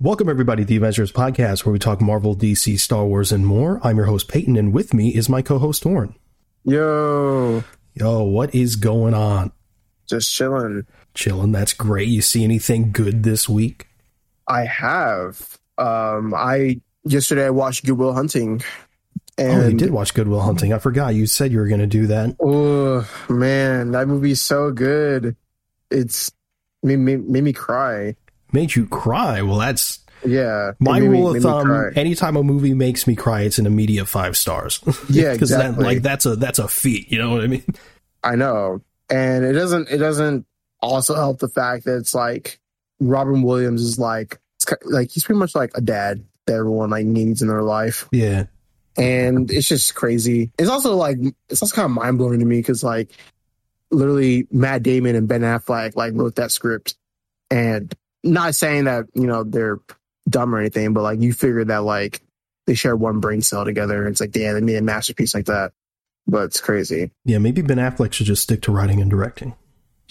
Welcome, everybody, to the Avengenerds Podcast, where we talk Marvel, DC, Star Wars, and more. I'm your host, Peyton, and with me is my co host, Tauren. Yo, Yo, what is going on? just chilling. Chilling, that's great. You see anything good this week? I have. Um, I yesterday I watched Goodwill Hunting, and oh, you did watch Goodwill Hunting. I forgot. You said you were going to do that. Oh man, that movie's so good. It's made, made, made me cry. Made you cry. Well, that's Yeah, my it made me- rule of thumb. Anytime a movie makes me cry, it's an immediate five stars. Yeah, Because that, exactly. like, that's a that's a feat. You know what I mean? I know, and it doesn't. It doesn't also help the fact that it's like Robin Williams is like it's ki- like he's pretty much like a dad that everyone like needs in their life. Yeah. and it's just crazy. It's also like it's also kind of mind blowing to me because like literally Matt Damon and Ben Affleck like wrote that script, and not saying that you know they're dumb or anything, but like you figure that like they share one brain cell together, and it's like damn, they made a masterpiece like that. But it's crazy. Yeah, maybe Ben Affleck should just stick to writing and directing.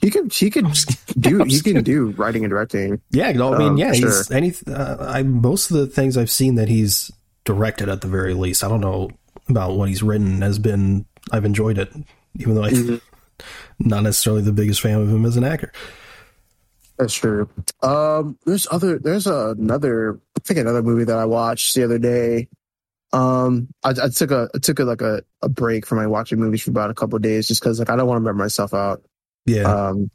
He could he could do he can do writing and directing. Yeah, no, I mean, Um, yeah, he's any. Uh, I most of the things I've seen that he's directed at the very least. I don't know about what he's written has been. I've enjoyed it, even though I'm Mhm. not necessarily the biggest fan of him as an actor. That's true. Um, there's other, there's another, I think another movie that I watched the other day. Um, I, I took a, I took a, like a, a break from my watching movies for about a couple of days just because like I don't want to burn myself out. Yeah, Um,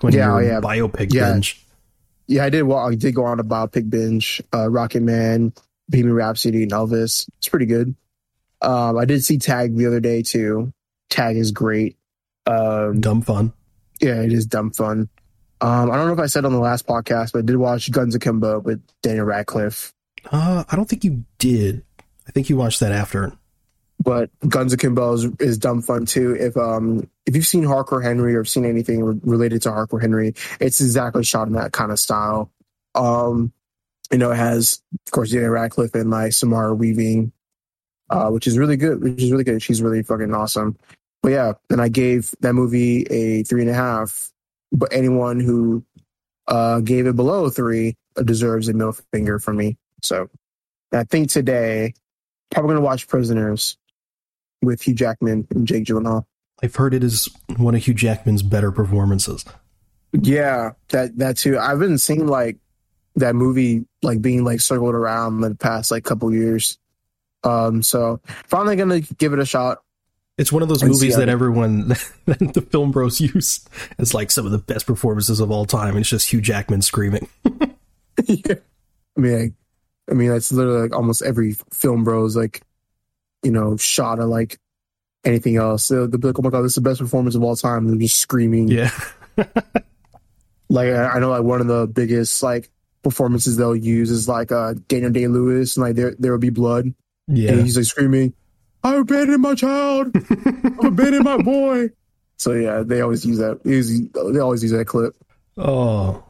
when yeah, oh, yeah. biopic Yeah. binge. yeah, I did. Well, I did go on a biopic binge. Uh, Rocket Man, Bohemian Rhapsody, and Elvis. It's pretty good. Um, I did see Tag the other day too. Tag is great. Um, Dumb fun. yeah, it is dumb fun. Um, I don't know if I said on the last podcast, but I did watch Guns Akimbo with Daniel Radcliffe. Uh, I don't think you did. I think you watched that after. but Guns Akimbo is, is dumb fun too. If um if you've seen Hardcore Henry or seen anything re- related to Hardcore Henry, it's exactly shot in that kind of style. Um, you know, it has of course Daniel Radcliffe and like Samara Weaving, uh, which is really good. Which is really good. She's really fucking awesome. But yeah, and I gave that movie a three and a half. But anyone who uh gave it below three deserves a middle finger from me. So I think today probably gonna watch Prisoners with Hugh Jackman and Jake Gyllenhaal. I've heard it is one of Hugh Jackman's better performances. Yeah, that that too. I've been seeing like that movie like being like circled around the past like couple years. Um, so finally gonna give it a shot. It's one of those movies that everyone, that the film bros use as like some of the best performances of all time. It's just Hugh Jackman screaming. yeah. I mean, like, I mean that's literally like almost every film bros like, you know, shot of like anything else. They'll, they'll be like, oh my god, this is the best performance of all time. They're just screaming. Yeah. like I I know like one of the biggest like performances they'll use is like uh Daniel Day Lewis and like there there will be blood and Yeah. he's like screaming, I abandoned my child, I abandoned my boy. So yeah, they always use that. They, always use that clip. Oh,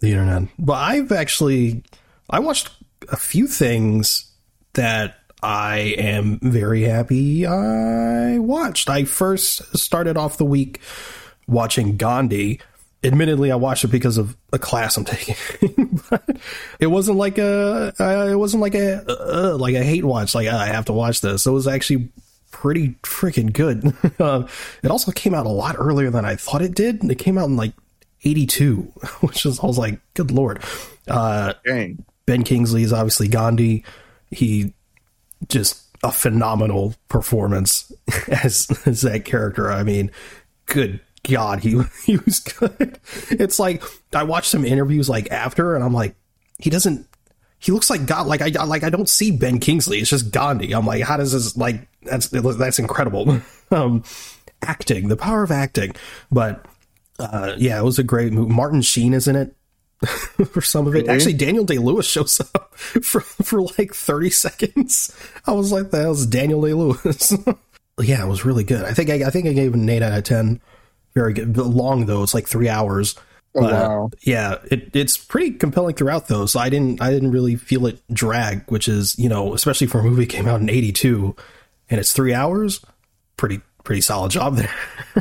the internet. But I've actually I watched a few things that I am very happy I watched. I first started off the week watching Gandhi. Admittedly, I watched it because of a class I'm taking. but it wasn't like a uh, it wasn't like a uh, like a hate watch. Like I have to watch this. It was actually pretty freaking good. uh, it also came out a lot earlier than I thought it did. It came out in like 82, which is, I was like, good lord. Uh, ben Kingsley is obviously Gandhi. He just a phenomenal performance as, as that character. I mean, good God, he, he was good. It's like, I watched some interviews like after and I'm like, he doesn't, he looks like God. Like I, like I don't see Ben Kingsley. It's just Gandhi. I'm like, how does this, like, that's, that's incredible. um, acting, the power of acting. But, uh, yeah, it was a great movie. Martin Sheen is in it for some of it. Really? Actually, Daniel Day Lewis shows up for for like thirty seconds. I was like, "That was Daniel Day Lewis." yeah, it was really good. I think I, I think I gave it an eight out of ten. Very good. Long though; it's like three hours. Oh, But, uh, wow. Yeah, it, it's pretty compelling throughout though. So I didn't I didn't really feel it drag, which is you know especially for a movie that came out in eighty two, and it's three hours. Pretty pretty solid job there.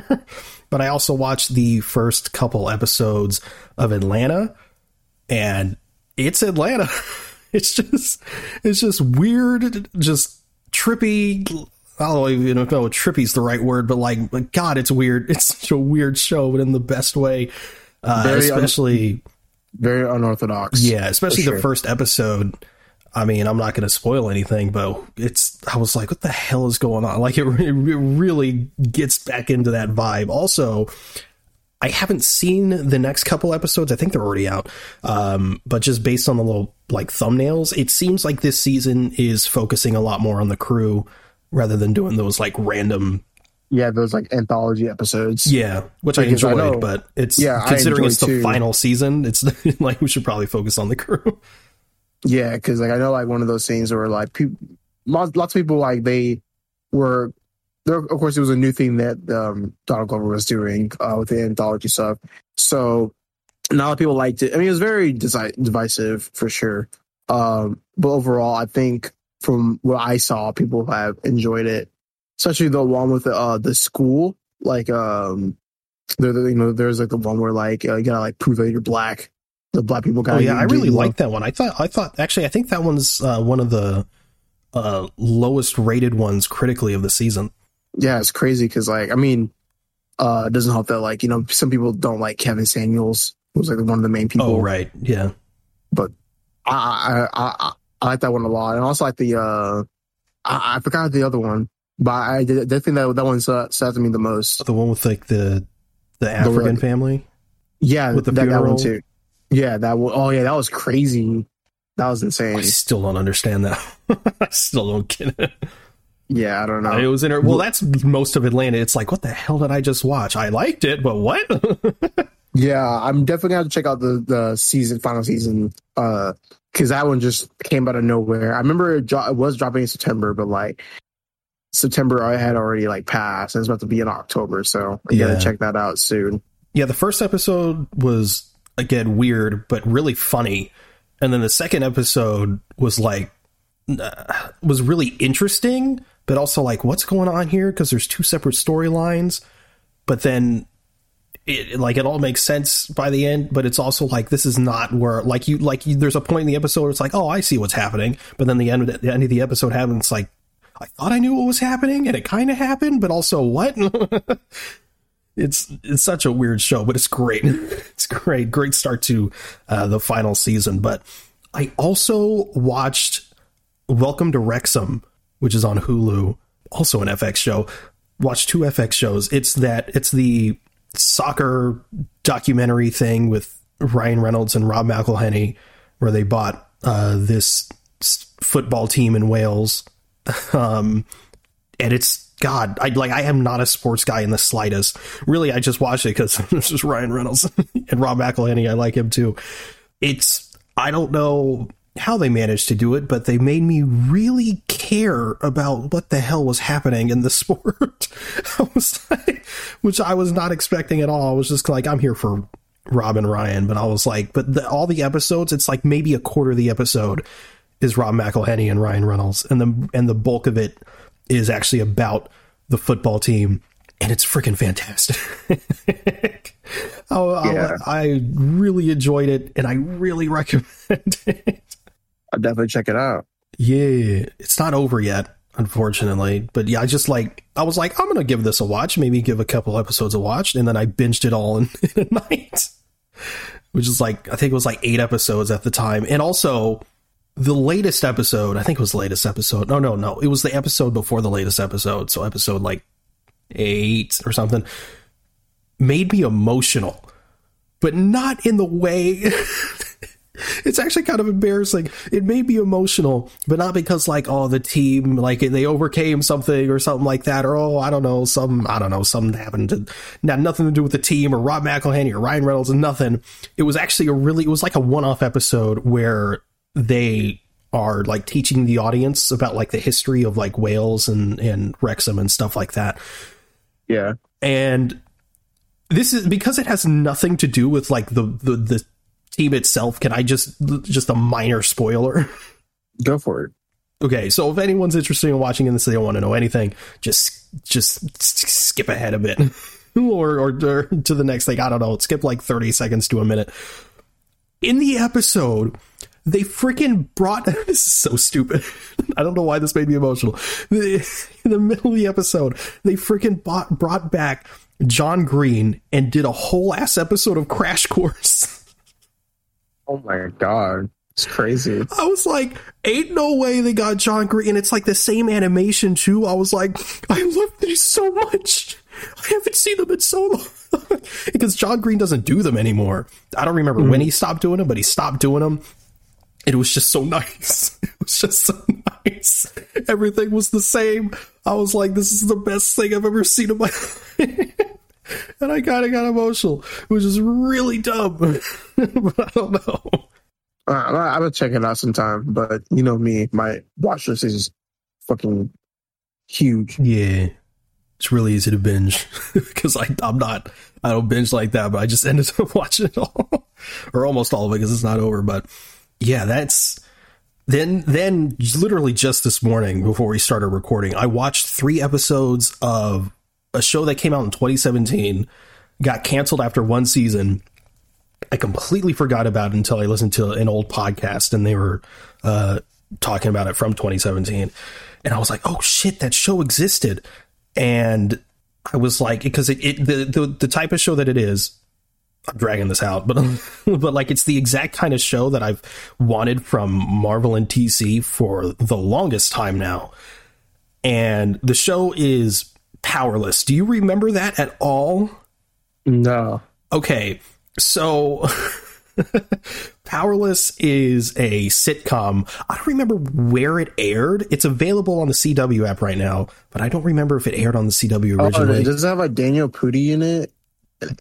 but I also watched the first couple episodes of Atlanta, and it's Atlanta. It's just it's just weird, just trippy. I don't even know if trippy's the right word, but like, God, it's weird. It's such a weird show, but in the best way. Uh, Very un- especially, Very unorthodox. yeah, especially for the first episode. I mean, I'm not going to spoil anything, but it's. I was like, what the hell is going on? Like, it, it really gets back into that vibe. Also, I haven't seen the next couple episodes. I think they're already out. Um, but just based on the little like thumbnails, it seems like this season is focusing a lot more on the crew rather than doing those like random Yeah, those like anthology episodes. yeah, which I Because I enjoyed, know- but it's Yeah, considering it's the too. final season, it's like we should probably focus on the crew. Yeah, because like I know like one of those scenes where like people, lots, lots of people like they were there. Of course, it was a new thing that um, Donald Glover was doing uh, with the anthology stuff. So not a lot of people liked it. I mean, it was very desi- divisive for sure. Um, but overall, I think from what I saw, people have enjoyed it, especially the one with the uh, the school. Like, um, there, you know, there's like the one where like uh, you gotta like prove that you're black. The black people Oh gotta. yeah, I really like that one. I thought I thought actually I think that one's uh, one of the uh, lowest rated ones critically of the season. yeah, it's crazy because like I mean, uh, it doesn't help that like you know some people don't like Kevin Samuels, who's like one of the main people. Oh right, yeah. But I, I I I I like that one a lot, and also like the uh, I, I forgot the other one, but I did, did think that that one stood to me the most. The one with like the the African red- family. Yeah, With the that, that one funeral? too. Yeah, that one oh yeah, that was crazy. That was insane. I still don't understand that. I still don't get it. Yeah, I don't know. It was inter- well, that's most of Atlanta. It's like, what the hell did I just watch? I liked it, but what? Yeah, I'm definitely gonna have to check out the the season final season uh because that one just came out of nowhere. I remember it, it was dropping in September, but like September I had already like passed and it's about to be in October, so I Yeah. gotta check that out soon. yeah, the first episode was again weird, but really funny, and then the second episode was like uh, was really interesting, but also like, what's going on here? Because there's two separate storylines, but then it like it all makes sense by the end. But it's also like this is not where like you like you, there's a point in the episode it's like, oh, I see what's happening, but then the end of the, the end of the episode happens like. I thought I knew what was happening, and it kind of happened, but also what? it's it's such a weird show, but it's great. It's great, great start to uh, the final season. But I also watched Welcome to Wrexham, which is on Hulu, also an FX show. Watched two FX shows. It's that it's the soccer documentary thing with Ryan Reynolds and Rob McElhenney, where they bought uh, this football team in Wales. Um and it's god i like i am not a sports guy in the slightest. Really i just watched it because this is ryan reynolds and rob mcelhenney. I like him too. It's i don't know how they managed to do it but they made me really care about what the hell was happening in the sport i was like which i was not expecting at all i was just like i'm here for rob and ryan but i was like but the, all the episodes it's like maybe a quarter of the episode is Rob McElhenney and Ryan Reynolds, and the and the bulk of it is actually about the football team, and it's freaking fantastic. I- Yeah. I really enjoyed it, and I really recommend it. I'll definitely check it out. Yeah, it's not over yet, unfortunately, but yeah, I just like I was like I'm gonna give this a watch, maybe give a couple episodes a watch, and then I binged it all in, in a night, which is like I think it was like eight episodes at the time, and also the latest episode, I think it was the latest episode. No, no, no. It was the episode before the latest episode. So episode like eight or something made me emotional, but not in the way. it's actually kind of embarrassing. It may be emotional, but not because like, oh, the team, like they overcame something or something like that. Or, oh, I don't know, some, I don't know, something happened to, not nothing to do with the team or Rob McElhenney or Ryan Reynolds and nothing. It was actually a really, it was like a one off episode where they are like teaching the audience about like the history of like Wales and and Wrexham and stuff like that. Yeah. And this is because it has nothing to do with like the the, the team itself. Can I just just a minor spoiler? Go for it. Okay, so if anyone's interested in watching this, they don't want to know anything. Just just skip ahead a bit, or, or or to the next thing. I don't know. Skip like thirty seconds to a minute. In the episode, they freaking brought this is so stupid. I don't know why this made me emotional. In the middle of the episode, they freaking bought, brought back John Green and did a whole ass episode of Crash Course. Oh my god. It's crazy. I was like, ain't no way they got John Green. And it's like the same animation too. I was like, I love these so much. I haven't seen them in so long. because John Green doesn't do them anymore. I don't remember mm-hmm. when he stopped doing them, but he stopped doing them. It was just so nice. It was just so nice. Everything was the same. I was like, this is the best thing I've ever seen in my life. and I kind of got emotional. It was just really dumb. but I don't know. Uh, I will check it out sometime, but you know me, my watch list is fucking huge. Yeah, it's really easy to binge because I'm not, I don't binge like that, but I just ended up watching it all or almost all of it because it's not over. But yeah, that's then, then literally just this morning before we started recording, I watched three episodes of a show that came out in 2017, got canceled after one season I completely forgot about it until I listened to an old podcast and they were uh, talking about it from 2017. And I was like, oh shit, that show existed. And I was like, because it, it the, the, the type of show that it is, I'm dragging this out, but but like it's the exact kind of show that I've wanted from Marvel and DC for the longest time now. And the show is Powerless. Do you remember that at all? No. Okay. So, Powerless is a sitcom. I don't remember where it aired. It's available on the CW app right now, but I don't remember if it aired on the CW oh, originally. Oh, does it have like Daniel Pudi in it?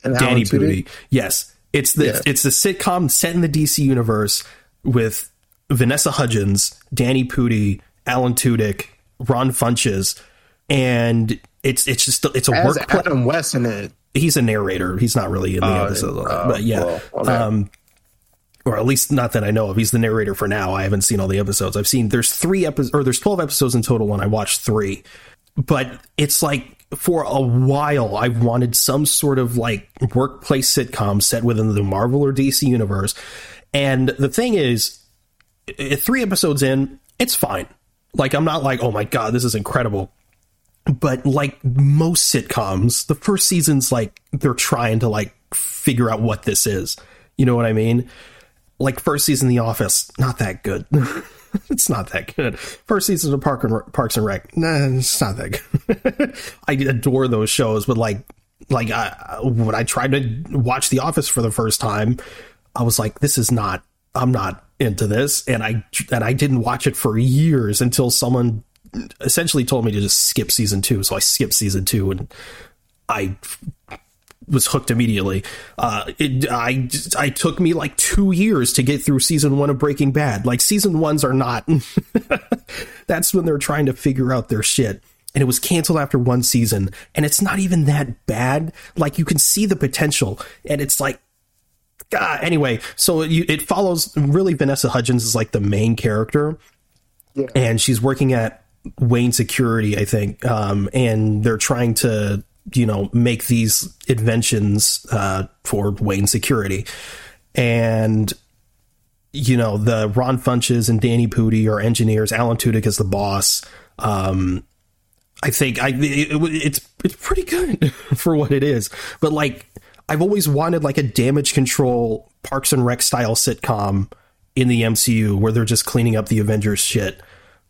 And Danny Pudi. Yes. It's the yeah. it's the sitcom set in the DC universe with Vanessa Hudgens, Danny Pudi, Alan Tudyk, Ron Funches, and it's it's just it's a work. Adam West in it he's a narrator. He's not really in the uh, episode, uh, but yeah. Well, okay. um, or at least not that I know of. He's the narrator for now. I haven't seen all the episodes. I've seen there's three episodes or there's 12 episodes in total and I watched 3. But it's like for a while I've wanted some sort of like workplace sitcom set within the Marvel or DC universe. And the thing is 3 episodes in, it's fine. Like I'm not like, "Oh my god, this is incredible." But like most sitcoms, the first season's like they're trying to like figure out what this is. You know what I mean? Like first season The Office, not that good. it's not that good. First season of Park and Parks and Rec, nah, it's not that good. I adore those shows, but like, like when I tried to watch The Office for the first time, I was like, this is not. I'm not into this, and I and I didn't watch it for years until someone essentially told me to just skip season two. So I skipped season two and I was hooked immediately. Uh, it, I, I took me like two years to get through season one of Breaking Bad. Like season ones are not. That's when they're trying to figure out their shit. And it was canceled after one season, and it's not even that bad. Like you can see the potential, and it's like God. Anyway, so you, it follows really Vanessa Hudgens is like the main character, yeah. and she's working at Wayne Security, I think, um, and they're trying to you know make these inventions uh, for Wayne Security, and you know the Ron Funches and Danny Pudi are engineers. Alan Tudyk is the boss. Um, I think I it, it's it's pretty good for what it is, but like I've always wanted like a damage control Parks and Rec style sitcom in the MCU where they're just cleaning up the Avengers shit.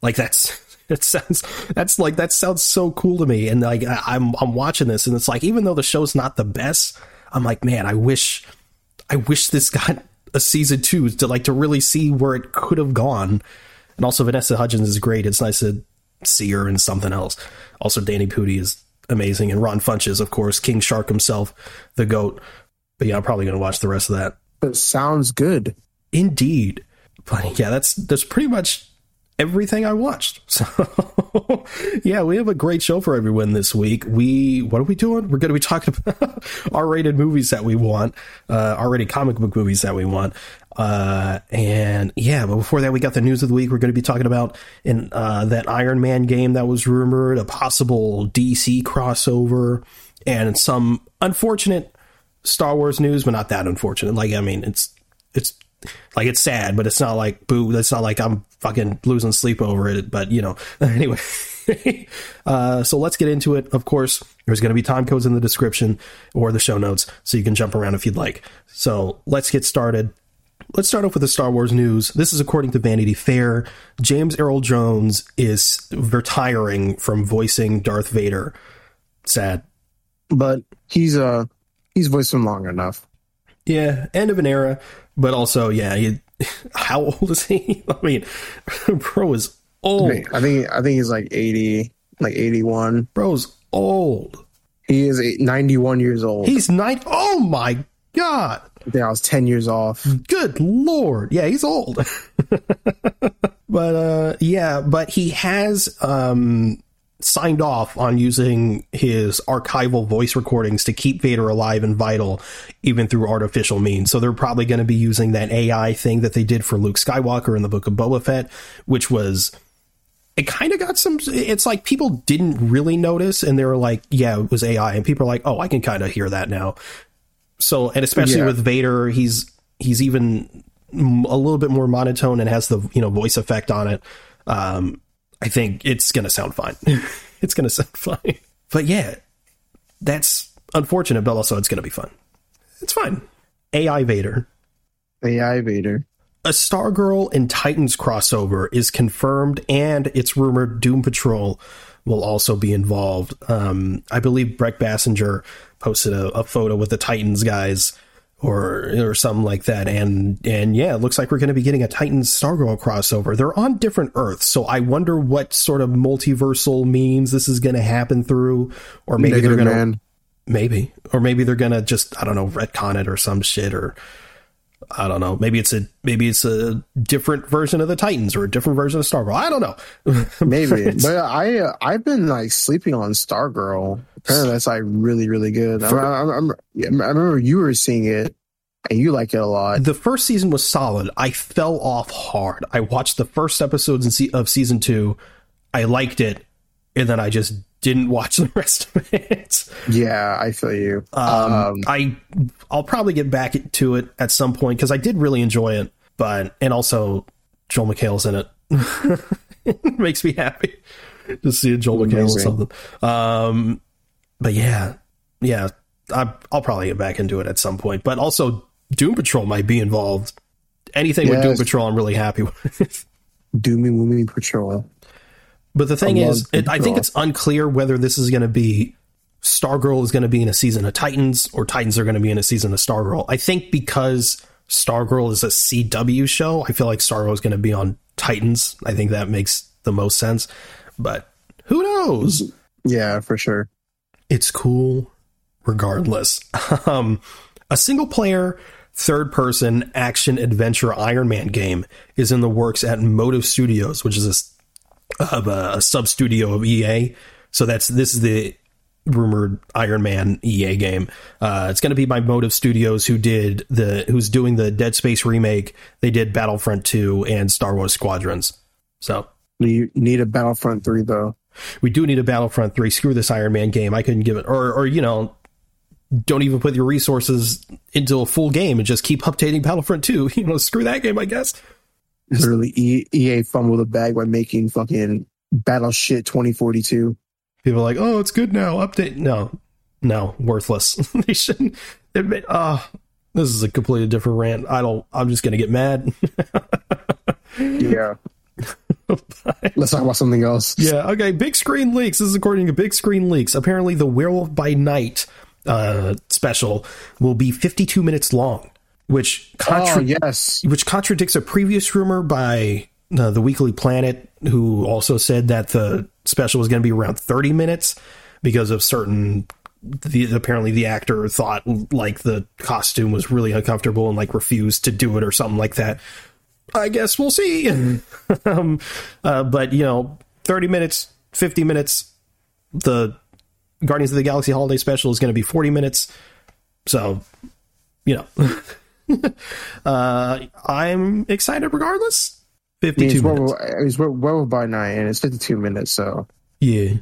Like that's it sounds that's like that sounds so cool to me. And like I, am I'm watching this and it's like even though the show's not the best i'm like man i wish i wish this got a season two to like to really see where it could have gone. And also vanessa hudgens is great. It's nice to see her in something else. Also danny pudi is amazing and ron funches of course king shark himself the goat. But yeah i'm probably gonna watch the rest of that. It sounds good. Indeed. But yeah that's that's pretty much everything I watched. So, yeah, we have a great show for everyone this week. We, what are we doing? We're going to be talking about R rated movies that we want, uh, R rated comic book movies that we want. Uh, and yeah, but before that, we got the news of the week. We're going to be talking about in, uh, that Iron Man game that was rumored, a possible DC crossover, and some unfortunate Star Wars news, but not that unfortunate. Like, I mean, it's, it's like it's sad, but it's not like boo. It's not like I'm fucking losing sleep over it. But you know, anyway. uh, so let's get into it. Of course, there's going to be time codes in the description or the show notes, so you can jump around if you'd like. So let's get started. Let's start off with the Star Wars news. This is according to Vanity Fair. James Earl Jones is retiring from voicing Darth Vader. Sad. But he's uh he's voiced him long enough. Yeah, end of an era, but also yeah, he, how old is he? I mean, bro is old. I think I think, I think he's like eighty, like eighty one. Bro's old. He is eight, 91 years old. He's nine. Oh my god. I think I was ten years off. Good lord. Yeah, he's old. but uh yeah, but he has um signed off on using his archival voice recordings to keep Vader alive and vital, even through artificial means. So they're probably going to be using that AI thing that they did for Luke Skywalker in the Book of Boba Fett, which was. It kind of got some. It's like people didn't really notice, and they were like, "Yeah, it was AI," and people are like, "Oh, I can kind of hear that now." So, and especially Yeah. with Vader, he's he's even a little bit more monotone and has the you know voice effect on it. Um, I think it's gonna sound fine. it's gonna sound fine. But yeah, that's unfortunate, but also it's gonna be fun. It's fine. AI Vader. AI Vader. A Stargirl and Titans crossover is confirmed, and it's rumored Doom Patrol will also be involved. Um, I believe Brec Bassinger posted a, a photo with the Titans guys, or or something like that, and and yeah, it looks like we're going to be getting a Titans Stargirl crossover. They're on different Earths, so I wonder what sort of multiversal means this is going to happen through, or maybe Negative they're going to maybe. Or maybe they're gonna just i don't know retcon it or some shit or i don't know. Maybe it's a maybe it's a different version of the titans or a different version of stargirl. I don't know. Maybe, It's- but I I've been like sleeping on Stargirl. That's like really really good. I, For- I, I'm- yeah, I remember you were seeing it, and you like it a lot. the first season was solid i fell off hard i watched the first episodes of season two i liked it and then i just didn't watch the rest of it Yeah, I feel you. Um, Um, I I'll probably get back to it at some point because I did really enjoy it, but and also Joel McHale's in it. it makes me happy to see a Joel McHale or something. Um, but yeah, yeah, I, I'll probably get back into it at some point. But also, Doom Patrol might be involved. Anything with Doom Patrol, I'm really happy with. Doomy Woomy Patrol. But the thing I is, it, I think it's unclear whether this is going to be Stargirl is going to be in a season of Titans or Titans are going to be in a season of Stargirl. I think because Stargirl is a CW show, I feel like Stargirl is going to be on Titans. I think that makes the most sense. But who knows? Yeah, for sure. It's cool regardless. Um, a single player, third person action adventure Iron Man game is in the works at Motive Studios, which is a, of a, sub studio of EA. So that's this is the rumored Iron Man EA game. Uh, it's going to be by Motive Studios, who did the who's doing the Dead Space remake. They did Battlefront 2 and Star Wars Squadrons. So You need a Battlefront 3, though. We do need a Battlefront 3. Screw this Iron Man game. I couldn't give it, or, or, you know, don't even put your resources into a full game and just keep updating Battlefront 2. You know, screw that game, I guess. Literally, E- EA fumbled the bag by making fucking Battle Shit 2042. People are like, oh, it's good now. Update. No, no, worthless. they shouldn't admit, oh, uh, this is a completely different rant. I don't, I'm just going to get mad. Yeah. Let's talk about something else. Yeah, okay. Big Screen Leaks. This is according to Big Screen Leaks. Apparently, the Werewolf by Night uh, special will be 52 minutes long, which Oh, contra- yes. which contradicts a previous rumor by uh, the Weekly Planet, who also said that the special was going to be around 30 minutes because of certain. The, apparently, the actor thought like the costume was really uncomfortable and like refused to do it or something like that. I guess we'll see. um, uh, but you know, 30 minutes, 50 minutes. The Guardians of the Galaxy Holiday Special is going to be 40 minutes. So, you know, uh, I'm excited regardless. 52 it's minutes. Werewolf, it's Werewolf by nine, and it's 52 minutes, so. Yeah.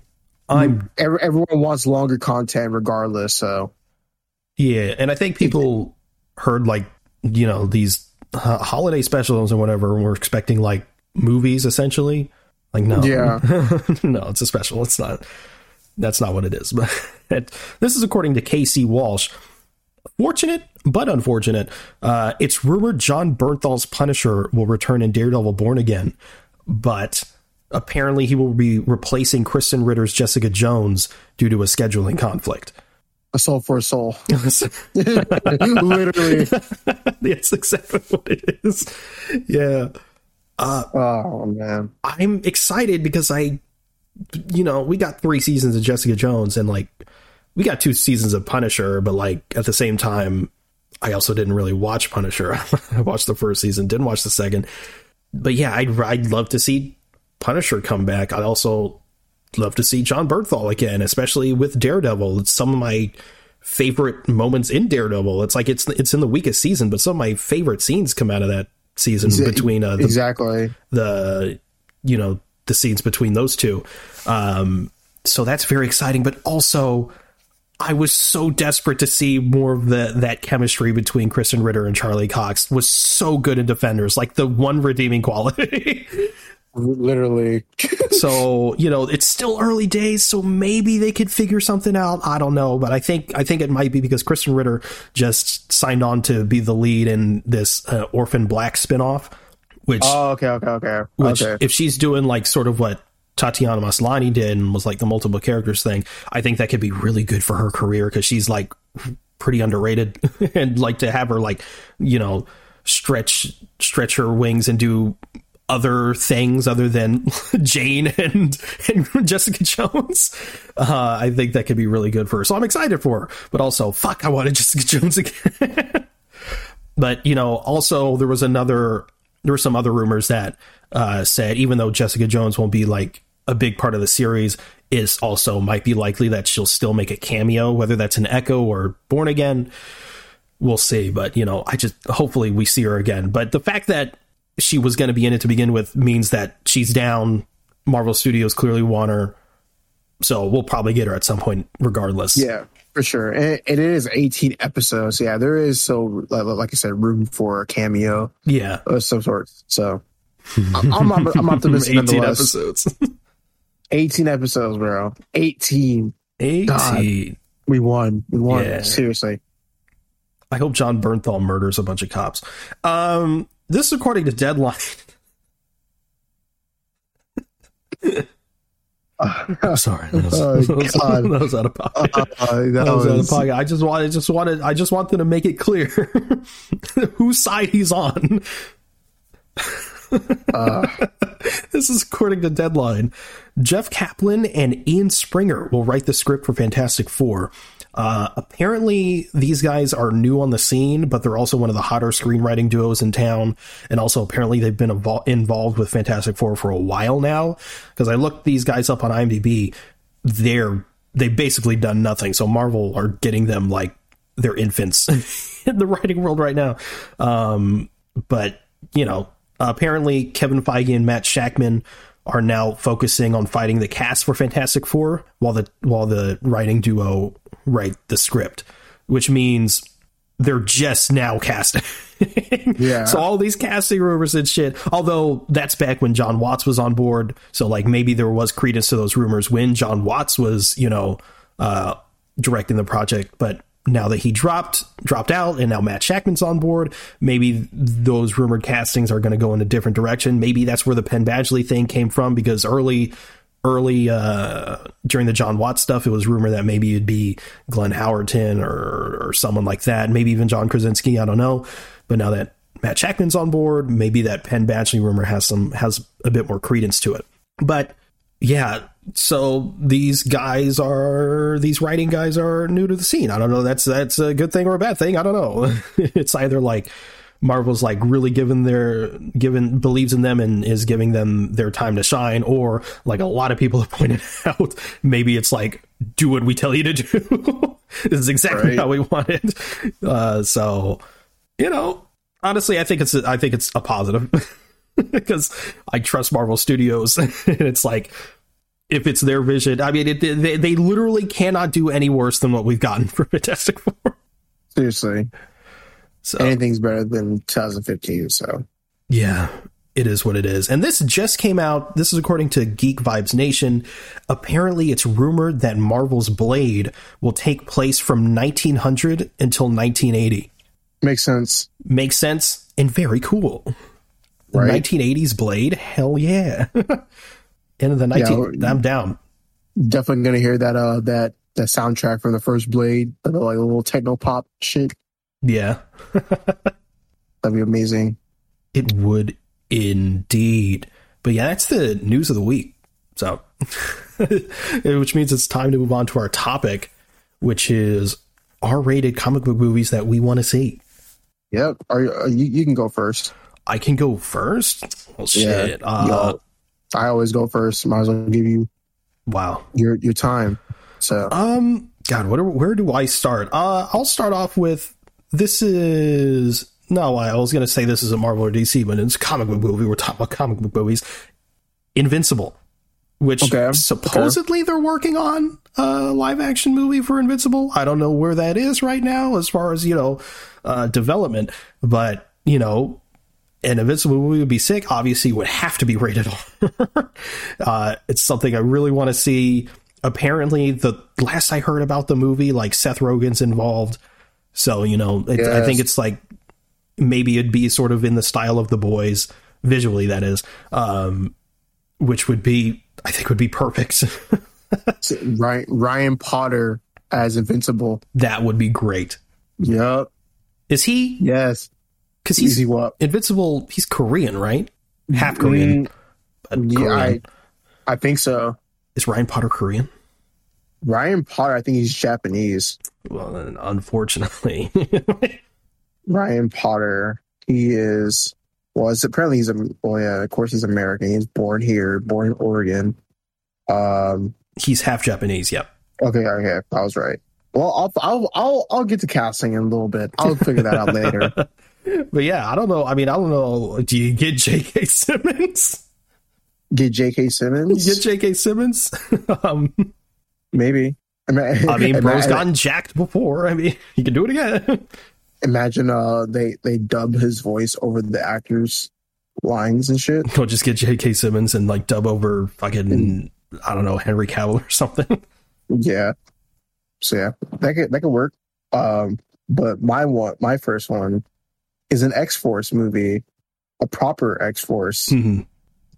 I'm everyone wants longer content regardless, so. Yeah, and I think people heard like you know these uh, holiday specials and whatever. We're expecting like movies essentially. Like no, Yeah. no, it's a special. It's not. That's not what it is. But this is according to Casey Walsh. Fortunate but unfortunate. Uh, it's rumored Jon Bernthal's Punisher will return in Daredevil Born Again, but apparently he will be replacing Krysten Ritter's Jessica Jones due to a scheduling conflict. A soul for a soul. Literally. That's exactly what it is. Yeah. Uh, oh man. I'm excited because I, you know, we got three seasons of Jessica Jones and like we got two seasons of Punisher, but like at the same time, I also didn't really watch Punisher. I watched the first season, didn't watch the second. But yeah, I'd, I'd love to see Punisher come back. I'd also love to see Jon Bernthal again, especially with Daredevil. It's some of my favorite moments in Daredevil. It's like it's it's in the weakest season, but some of my favorite scenes come out of that season between uh, the Exactly. the you know the scenes between those two um so that's very exciting but also i was so desperate to see more of the that chemistry between krysten ritter and charlie cox was so good in defenders like the one redeeming quality Literally. so you know it's still early days so maybe they could figure something out i don't know but i think i think it might be because krysten ritter just signed on to be the lead in this uh, orphan black spinoff which oh, okay, okay, okay. which okay. if she's doing like sort of what Tatiana Maslany did and was like the multiple characters thing, I think that could be really good for her career because she's like pretty underrated and like to have her like you know stretch stretch her wings and do other things other than Jane and, and Jessica Jones. Uh, I think that could be really good for her. So I'm excited for her, but also fuck, I wanted Jessica Jones again. but you know, also there was another there were some other rumors that uh, said even though Jessica Jones won't be like a big part of the series, is also might be likely that she'll still make a cameo, whether that's an Echo or Born Again. We'll see, but you know, I just hopefully we see her again. But the fact that she was going to be in it to begin with means that she's down. Marvel Studios clearly want her, so we'll probably get her at some point, regardless. Yeah, for sure. And it is 18 episodes. Yeah, there is so like, like I said, room for a cameo yeah. of some sort. So I'm, I'm, I'm optimistic. 18 episodes. 18 episodes, bro. 18. 18. We won. We won. Yeah. Seriously. I hope Jon Bernthal murders a bunch of cops. Um, this is according to Deadline. Sorry, that was, Oh, that was- that was out of pocket. Uh, that that was out of pocket. I just wanted, just wanted, I just wanted to make it clear whose side he's on. uh, This is according to Deadline. Jeff Kaplan and Ian Springer will write the script for Fantastic Four. Uh, apparently, these guys are new on the scene, but they're also one of the hotter screenwriting duos in town. And also, apparently, they've been involved with Fantastic Four for a while now. Because I looked these guys up on IMDb, they're they've basically done nothing. So Marvel are getting them like they're infants in the writing world right now. Um, but you know, apparently Kevin Feige and Matt Shakman are now focusing on fighting the cast for Fantastic Four, while the while the writing duo write the script, which means they're just now casting. Yeah. So all these casting rumors and shit. Although that's back when John Watts was on board, so like maybe there was credence to those rumors when John Watts was, you know, uh, directing the project. But now that he dropped dropped out, and now Matt Shakman's on board, maybe those rumored castings are going to go in a different direction. Maybe that's where the Penn Badgley thing came from because early. Early uh, during the John Watts stuff, it was rumored that maybe it'd be Glenn Howerton or or someone like that, maybe even John Krasinski. I don't know, but now that Matt Shakman's on board, maybe that Penn Badgley rumor has some has a bit more credence to it. But yeah, so these guys are these writing guys are new to the scene. I don't know. That's that's a good thing or a bad thing. I don't know. it's either like Marvel's like really given their given believes in them and is giving them their time to shine, or like a lot of people have pointed out, maybe it's like do what we tell you to do. this is exactly Right. how we want it. Uh, so you know, honestly, I think it's I think it's a positive because I trust Marvel Studios, and it's like if it's their vision. I mean, it, they they literally cannot do any worse than what we've gotten for Fantastic Four. seriously. So Anything's better than 2015. So yeah, it is what it is. And this just came out. This is according to Geek Vibes Nation. Apparently, it's rumored that Marvel's Blade will take place from 1900 until 1980. makes sense. Makes sense and very cool. Right. 1980s Blade, hell yeah. End of the 19. Yeah. I'm down. Definitely gonna hear that uh that that soundtrack from the first Blade, the, like a little techno pop shit. Yeah, That'd be amazing. it would indeed. But yeah, that's the news of the week. So, which means it's time to move on to our topic, which is R-rated comic book movies that we want to see. Yep. Are, you- uh, you you can go first. I can go first. Well, Yeah. shit. Uh, Yo, I always go first. Might as well give you wow. your your time. So Um, God, what, where do I start? Uh, I'll start off with this is no, I was going to say this is a Marvel or DC, but it's a comic book movie. We're talking about comic book movies. Invincible, which Okay, supposedly they're working on a live action movie for Invincible. I don't know where that is right now as far as you know uh, development, but you know. An Invincible movie would be sick. Obviously, would have to be rated R. uh, it's something I really want to see. Apparently, the last I heard about the movie, like Seth Rogen's involved. So you know, it, I think it's like maybe it'd be sort of in the style of the boys visually. That is, um, which would be I think would be perfect. Ryan Ryan Potter as Invincible. that would be great. Yep. Is he? Yes. Because he's Easy what? Invincible. He's Korean, right? Half Korean. Mm, yeah, Korean. I I think so. Is Ryan Potter Korean? Ryan Potter, I think he's Japanese. Well, then, unfortunately, Ryan Potter, he is. Well, apparently he's a. Well, yeah, of course he's American. He's born here, born in Oregon. Um. he's half Japanese. Yep. Okay. Okay. I was right. Well, I'll I'll I'll I'll get to casting in a little bit. I'll figure that out later. But yeah, I don't know. I mean, I don't know. Do you get J.K. Simmons? Get J.K. Simmons. get J.K. Simmons? um, Maybe. I mean, ima- bro's gotten jacked before. I mean, he can do it again. Imagine uh they they dub his voice over the actors' lines and shit. Or just get J.K. Simmons and like dub over fucking I don't know Henry Cavill or something. Yeah. So yeah, that could that could work. Um, but my one, my first one, is an X Force movie, a proper X Force. Mhm.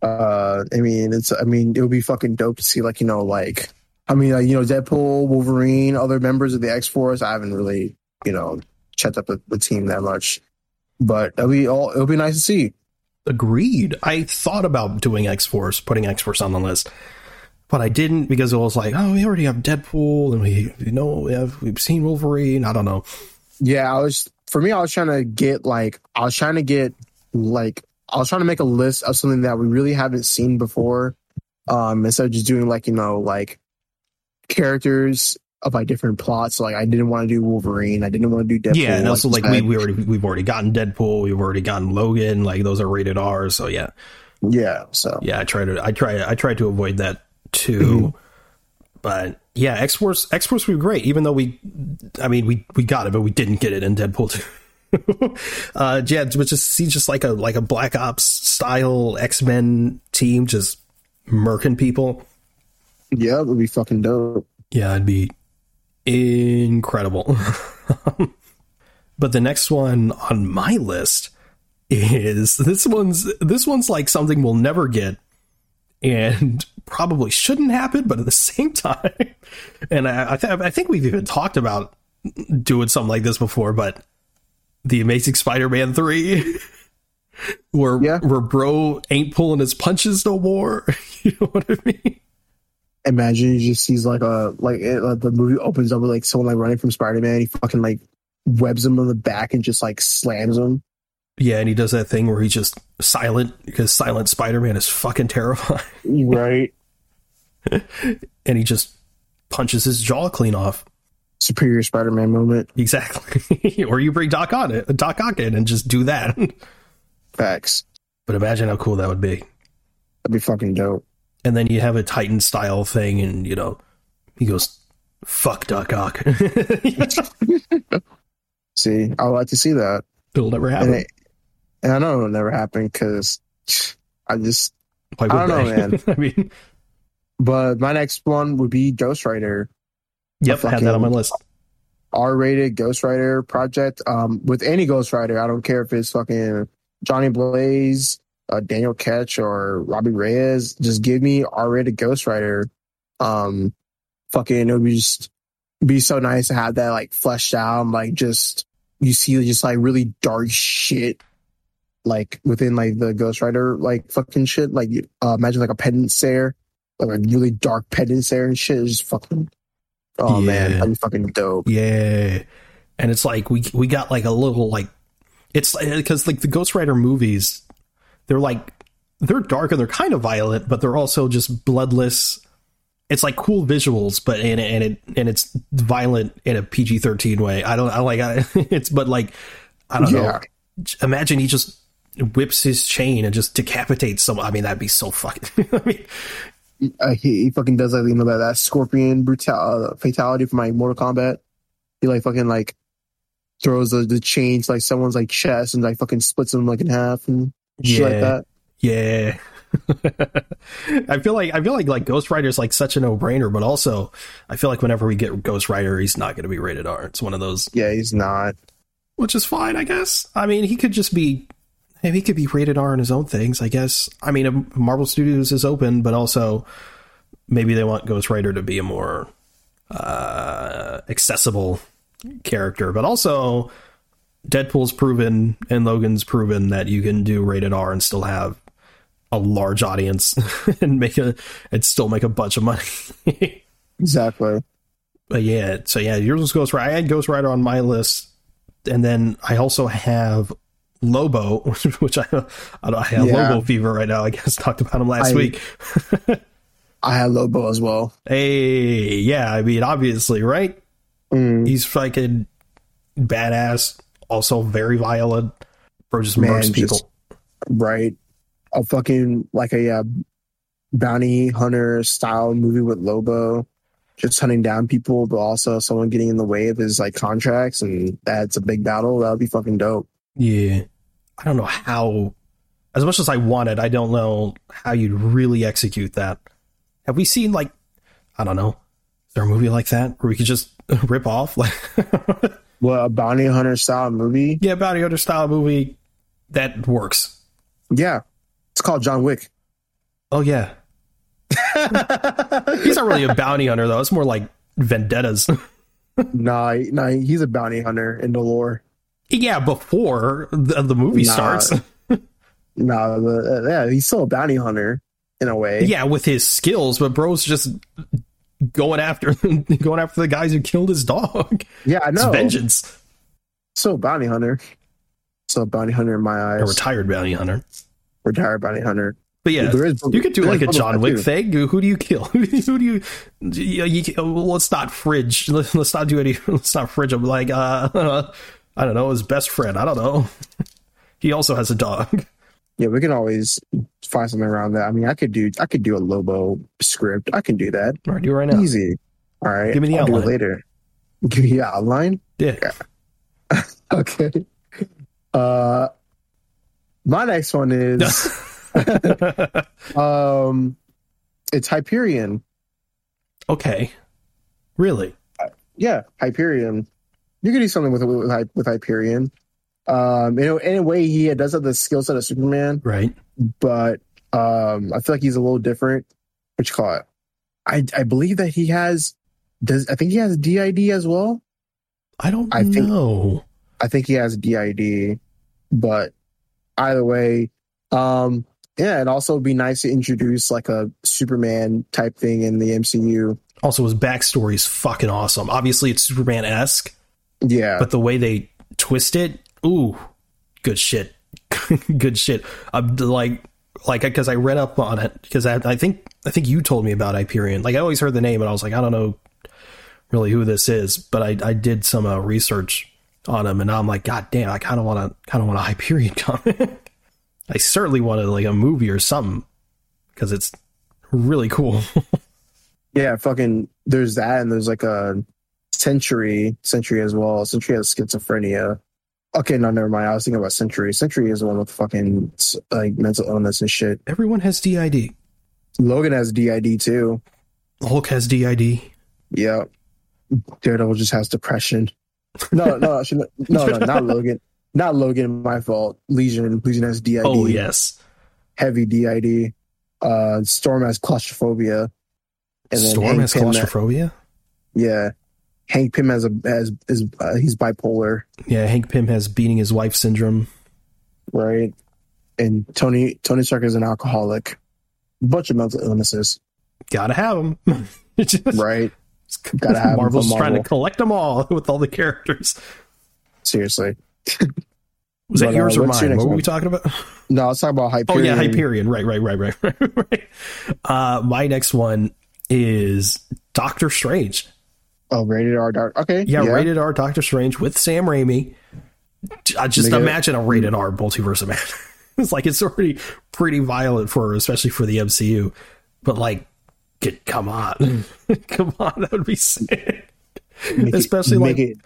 Uh, I mean, it's I mean, it would be fucking dope to see like you know like I mean like, you know Deadpool, Wolverine, other members of the X Force. I haven't really you know checked up the, the team that much, but it'll be all it'll be nice to see. Agreed. I thought about doing X Force, putting X Force on the list, but I didn't because it was like, oh, we already have Deadpool, and we you know we have we've seen Wolverine. I don't know. Yeah, I was for me. I was trying to get like I was trying to get like I was trying to make a list of something that we really haven't seen before. Um, instead of just doing like you know like characters of like different plots. Like I didn't want to do Wolverine. I didn't want to do Deadpool. yeah, and also you like we, we already we've already gotten Deadpool, we've already gotten Logan. Like those are rated R. So yeah, yeah. So yeah. I try to I try I try to avoid that too. But yeah, X Force X Force would be great, even though we, I mean, we we got it, but we didn't get it in Deadpool two. uh, yeah, but just see just like a like a Black Ops style X Men team just murking people. yeah, it would be fucking dope. Yeah, it'd be incredible. but the next one on my list is this one's this one's like something we'll never get and probably shouldn't happen, but at the same time, and I I, th- I think we've even talked about doing something like this before, but the Amazing Spider-Man three. Where Yeah. where bro ain't pulling his punches no more. you know what I mean? Imagine he just sees like a like it, uh, the movie opens up with like someone like running from Spider Man. He fucking like webs him on the back and just like slams him. Yeah, and he does that thing where he's just silent because silent Spider-Man is fucking terrifying, Right. and he just punches his jaw clean off. Superior Spider Man moment. Exactly. or you bring Doc on it, Doc Ock in, and just do that. Facts. but imagine how cool that would be. That'd be fucking dope. And then you have a Titan style thing, and you know, he goes, "Fuck Doc Ock." See, I would like to see that. It'll never and, happen. it, and I know it'll never happen because I just. I don't they? know, man. I mean, But my next one would be Ghost Rider. yep, I had that on my list. R-rated Ghost Rider project. Um, with any Ghost Rider, I don't care if it's fucking Johnny Blaze, uh, Daniel Ketch, or Robbie Reyes. Just give me R-rated Ghost Rider. Um, fucking, it would be just be so nice to have that like fleshed out. Like just you see just like really dark shit. Like within like the Ghost Rider like fucking shit. Like uh, imagine like a penance stare, like a really dark penance stare and shit. It's just fucking. Oh man, Yeah. that'd be fucking dope. Yeah, and it's like we we got like a little like it's because like the Ghost Rider movies, they're like they're dark and they're kind of violent, but they're also just bloodless. It's like cool visuals, but and and it and it's violent in a PG thirteen way. I don't I like I, it's but like I don't Yeah. know. Imagine he just whips his chain and just decapitates someone. I mean, that'd be so fucking. I mean, uh, he, he fucking does like you know that, that scorpion brutal uh, fatality from like Mortal Kombat. He like fucking like throws the, the chain to like someone's like chest and like fucking splits them like in half and shit like Yeah. that. Yeah. I feel like I feel like like Ghost Rider is like such a no brainer, but also I feel like whenever we get Ghost Rider, he's not going to be rated R. It's one of those, Yeah, he's not. which is fine, I guess. I mean, he could just be, maybe he could be rated R in his own things, I guess. I mean, Marvel Studios is open, but also maybe they want Ghost Rider to be a more uh, accessible character, but also Deadpool's proven and Logan's proven that you can do rated R and still have a large audience and make a and still make a bunch of money. Exactly. but yeah, so yeah, yours was Ghost Rider. I had Ghost Rider on my list, and then I also have Lobo, which I I, don't, I have Yeah. Lobo fever right now. I guess talked about him last I- week. I had Lobo as well. Hey, yeah, I mean, obviously, right? Mm, He's fucking badass, also very violent. Bro just Man, murders people. just- right. A fucking like a uh, bounty hunter style movie with Lobo, just hunting down people, but also someone getting in the way of his like contracts, and that's a big battle. That would be fucking dope. Yeah. I don't know how, as much as I wanted, I don't know how you'd really execute that. Have we seen, like, I don't know, is there a movie like that where we could just rip off? Like, Well, a bounty hunter style movie. yeah, bounty hunter style movie that works. Yeah, it's called John Wick. Oh, yeah. He's not really a bounty hunter, though. It's more like vendettas. nah, nah, he's a bounty hunter in the lore. Yeah, before the, the movie Nah. starts. Nah, the, uh, yeah, he's still a bounty hunter in a way. yeah, with his skills, but bro's just going after going after the guys who killed his dog. yeah, I It's vengeance. So bounty hunter. So bounty hunter in my eyes. A retired bounty hunter. Retired bounty hunter. But yeah, is- you could do like a John Wick thing. Who do you kill? Who do you? you, you let's not fridge. Let's, let's not do any. Let's not fridge him. Like uh, I don't know, his best friend. I don't know. He also has a dog. Yeah, we can always find something around that. I mean, I could do I could do a Lobo script. I can do that. All right, do it right now. Easy. All right. Give me the I'll do it outline. later. Give you the outline. Yeah. Okay. Uh, my next one is um, it's Hyperion. okay. Really? Yeah, Hyperion. You could do something with with, with Hyperion. Um, in a, in a way, he does have the skill set of Superman, Right. but um, I feel like he's a little different. What you call it? I I believe that he has. Does I think he has DID as well? I don't I think- know. I think he has DID, but either way, um, yeah, it'd also be nice to introduce like a Superman type thing in the MCU. Also, his backstory is fucking awesome. Obviously, it's Superman esque, Yeah, but the way they twist it, ooh, good shit, good shit. I'm like, like because I read up on it because I, I think I think you told me about Hyperion. Like I always heard the name, and I was like, I don't know really who this is, but I I did some uh, research on him, and now I'm like, God damn, I kind of want to kind of want a Hyperion comic. I certainly wanted like a movie or something because it's really cool. yeah, fucking. There's that, and there's like a Sentry, Sentry as well. Sentry has schizophrenia. Okay, no, never mind. I was thinking about Sentry. Sentry is the one with fucking like mental illness and shit. Everyone has DID. Logan has DID too. Hulk has DID. Yeah. Daredevil just has depression. No, no, no, no, not Logan. Not Logan. My fault. Legion. Legion has DID. Oh yes. Heavy DID. Uh, Storm has claustrophobia. And Storm Hank has claustrophobia. yeah. Hank Pym has a has is uh, he's bipolar. Yeah, Hank Pym has beating his wife syndrome. Right. And Tony Tony Stark is an alcoholic. Bunch of mental illnesses. Gotta have them. just, right. Gotta have Marvel's Marvel. trying to collect them all with all the characters. Seriously. Was that but, yours uh, or mine? What were we talking about? No, let's talk about Hyperion. Oh yeah, Hyperion. Right, right, right, right, right, right. Uh, my next one is Doctor Strange. Oh, rated R. Dark. Okay. Yeah, yeah, rated R. Doctor Strange with Sam Raimi. I just Make imagine it. a rated R multiverse of man. it's like it's already pretty violent for, especially for the MCU. But like, get, come on, come on, that would be sick. Make especially it, like. It,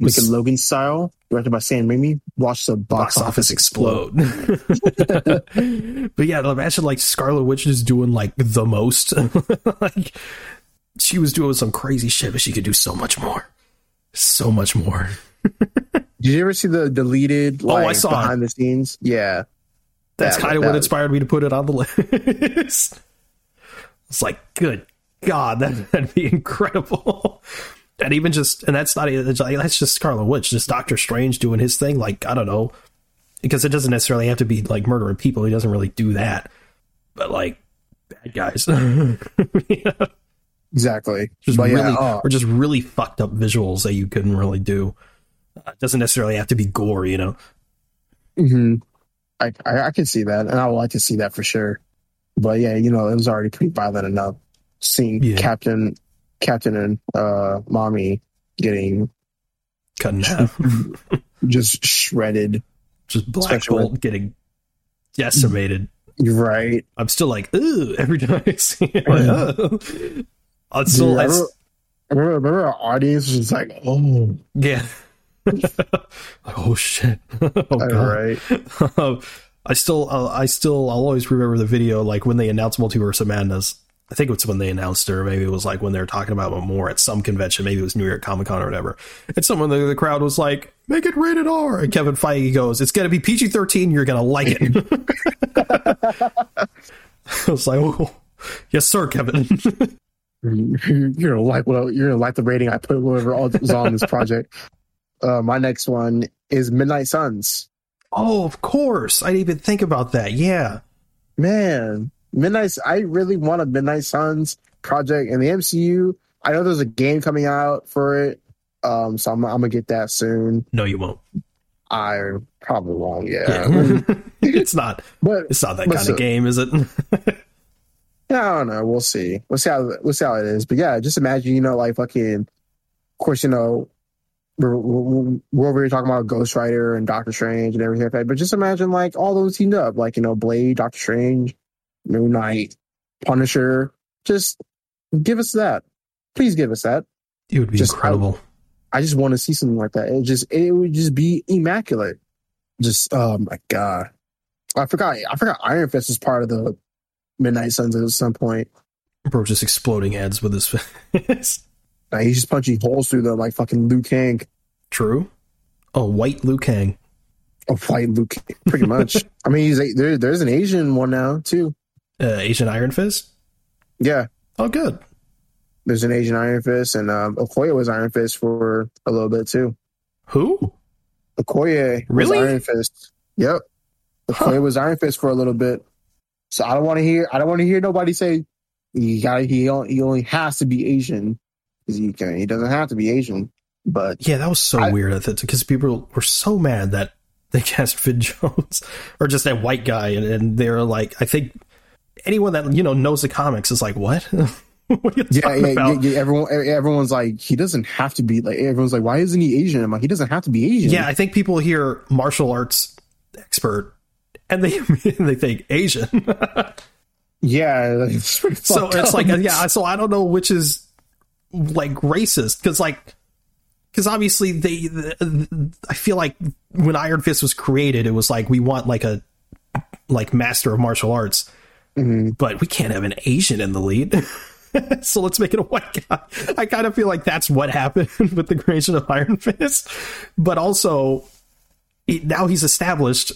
Make it Logan style, directed by Sam Raimi. Watch the box, box office explode. but yeah, imagine like Scarlet Witch is doing like the most. like she was doing some crazy shit, but she could do so much more, so much more. Did you ever see the deleted? Like, oh, I saw behind it. the scenes. Yeah, that's that, kind of what inspired me to put it on the list. it's like, good God, that, that'd be incredible and even just and that's not even that's just Scarlet Witch, just Doctor Strange doing his thing. Like I don't know, because it doesn't necessarily have to be like murdering people. He doesn't really do that, but like bad guys. yeah. Exactly. Just but really, yeah, oh. or just really fucked up visuals that you couldn't really do. Uh, it doesn't necessarily have to be gore, you know. Hmm. I, I I can see that, and I would like to see that for sure. But yeah, you know, it was already pretty violent enough. Seeing yeah. Captain Captain and uh, Mommy getting cut in half, just shredded, just Black Bolt getting decimated. Right. I'm still like, ooh, every time I see it. Like, oh. I'm still. Dude, I, remember, I remember, our audience was just like, oh, yeah. oh shit! oh, God. Right. Um, I still, uh, I still, I'll always remember the video like when they announced Multiverse of Madness I think it's when they announced it, or maybe it was like when they were talking about it more at some convention. Maybe it was New York Comic Con or whatever. And someone in the crowd was like, "Make it rated R." And Kevin Feige goes, "It's going to be PG thirteen. You're going to like it." I was like, oh, "Yes, sir, Kevin." you're gonna like what you're gonna like the rating I put whatever was on this project. Uh, my next one is Midnight Suns. Oh, of course. I didn't even think about that. Yeah, man, Midnight. I really want a Midnight Suns project in the MCU. I know there's a game coming out for it, um, so I'm, I'm gonna get that soon. No, you won't. I probably won't. Yeah, yeah. it's not. But it's not that kind so, of game, is it? Yeah, I don't know. We'll see. We'll see how we'll see how it is. But yeah, just imagine, you know, like fucking. Of course, you know, we're, we're, we're over here talking about Ghost Rider and Doctor Strange and everything like that. But just imagine like all those teamed up, like you know, Blade, Doctor Strange, Moon Knight, Punisher. Just give us that. Please give us that. It would be just, incredible. I, I, just want to see something like that. It just it would just be immaculate. Just oh my god. I forgot I forgot Iron Fist is part of the Midnight Suns at some point. Bro just exploding heads with his fist. Nah, he's just punching holes through them like fucking Liu Kang. True. Oh, white Liu Kang. Oh, white Liu Kang. Pretty much. I mean, he's there, there's an Asian one now too uh, Asian Iron Fist? Yeah. Oh, good. There's an Asian Iron Fist, and um, Okoye was Iron Fist for a little bit too. Who? Okoye really? Iron Fist. Yep. Okoye huh. was Iron Fist for a little bit. So I don't want to hear. I don't want to hear nobody say he got. He only, he only has to be Asian because he can. He doesn't have to be Asian. But yeah, that was so I, weird because people were so mad that they cast Finn Jones or just that white guy, and, and they're like, I think anyone that you know knows the comics is like, what? what yeah, yeah, yeah, yeah, Everyone, everyone's like, he doesn't have to be like. Everyone's like, why isn't he Asian? I'm like, he doesn't have to be Asian. Yeah, I think people hear martial arts expert and they they think Asian. yeah, it's so it's like yeah. So I don't know which is like racist because like because obviously they, the, I feel like when Iron Fist was created, it was like we want like a like master of martial arts, Mhm. but we can't have an Asian in the lead. so let's make it a white guy. I kind of feel like that's what happened with the creation of Iron Fist, but also now he's established.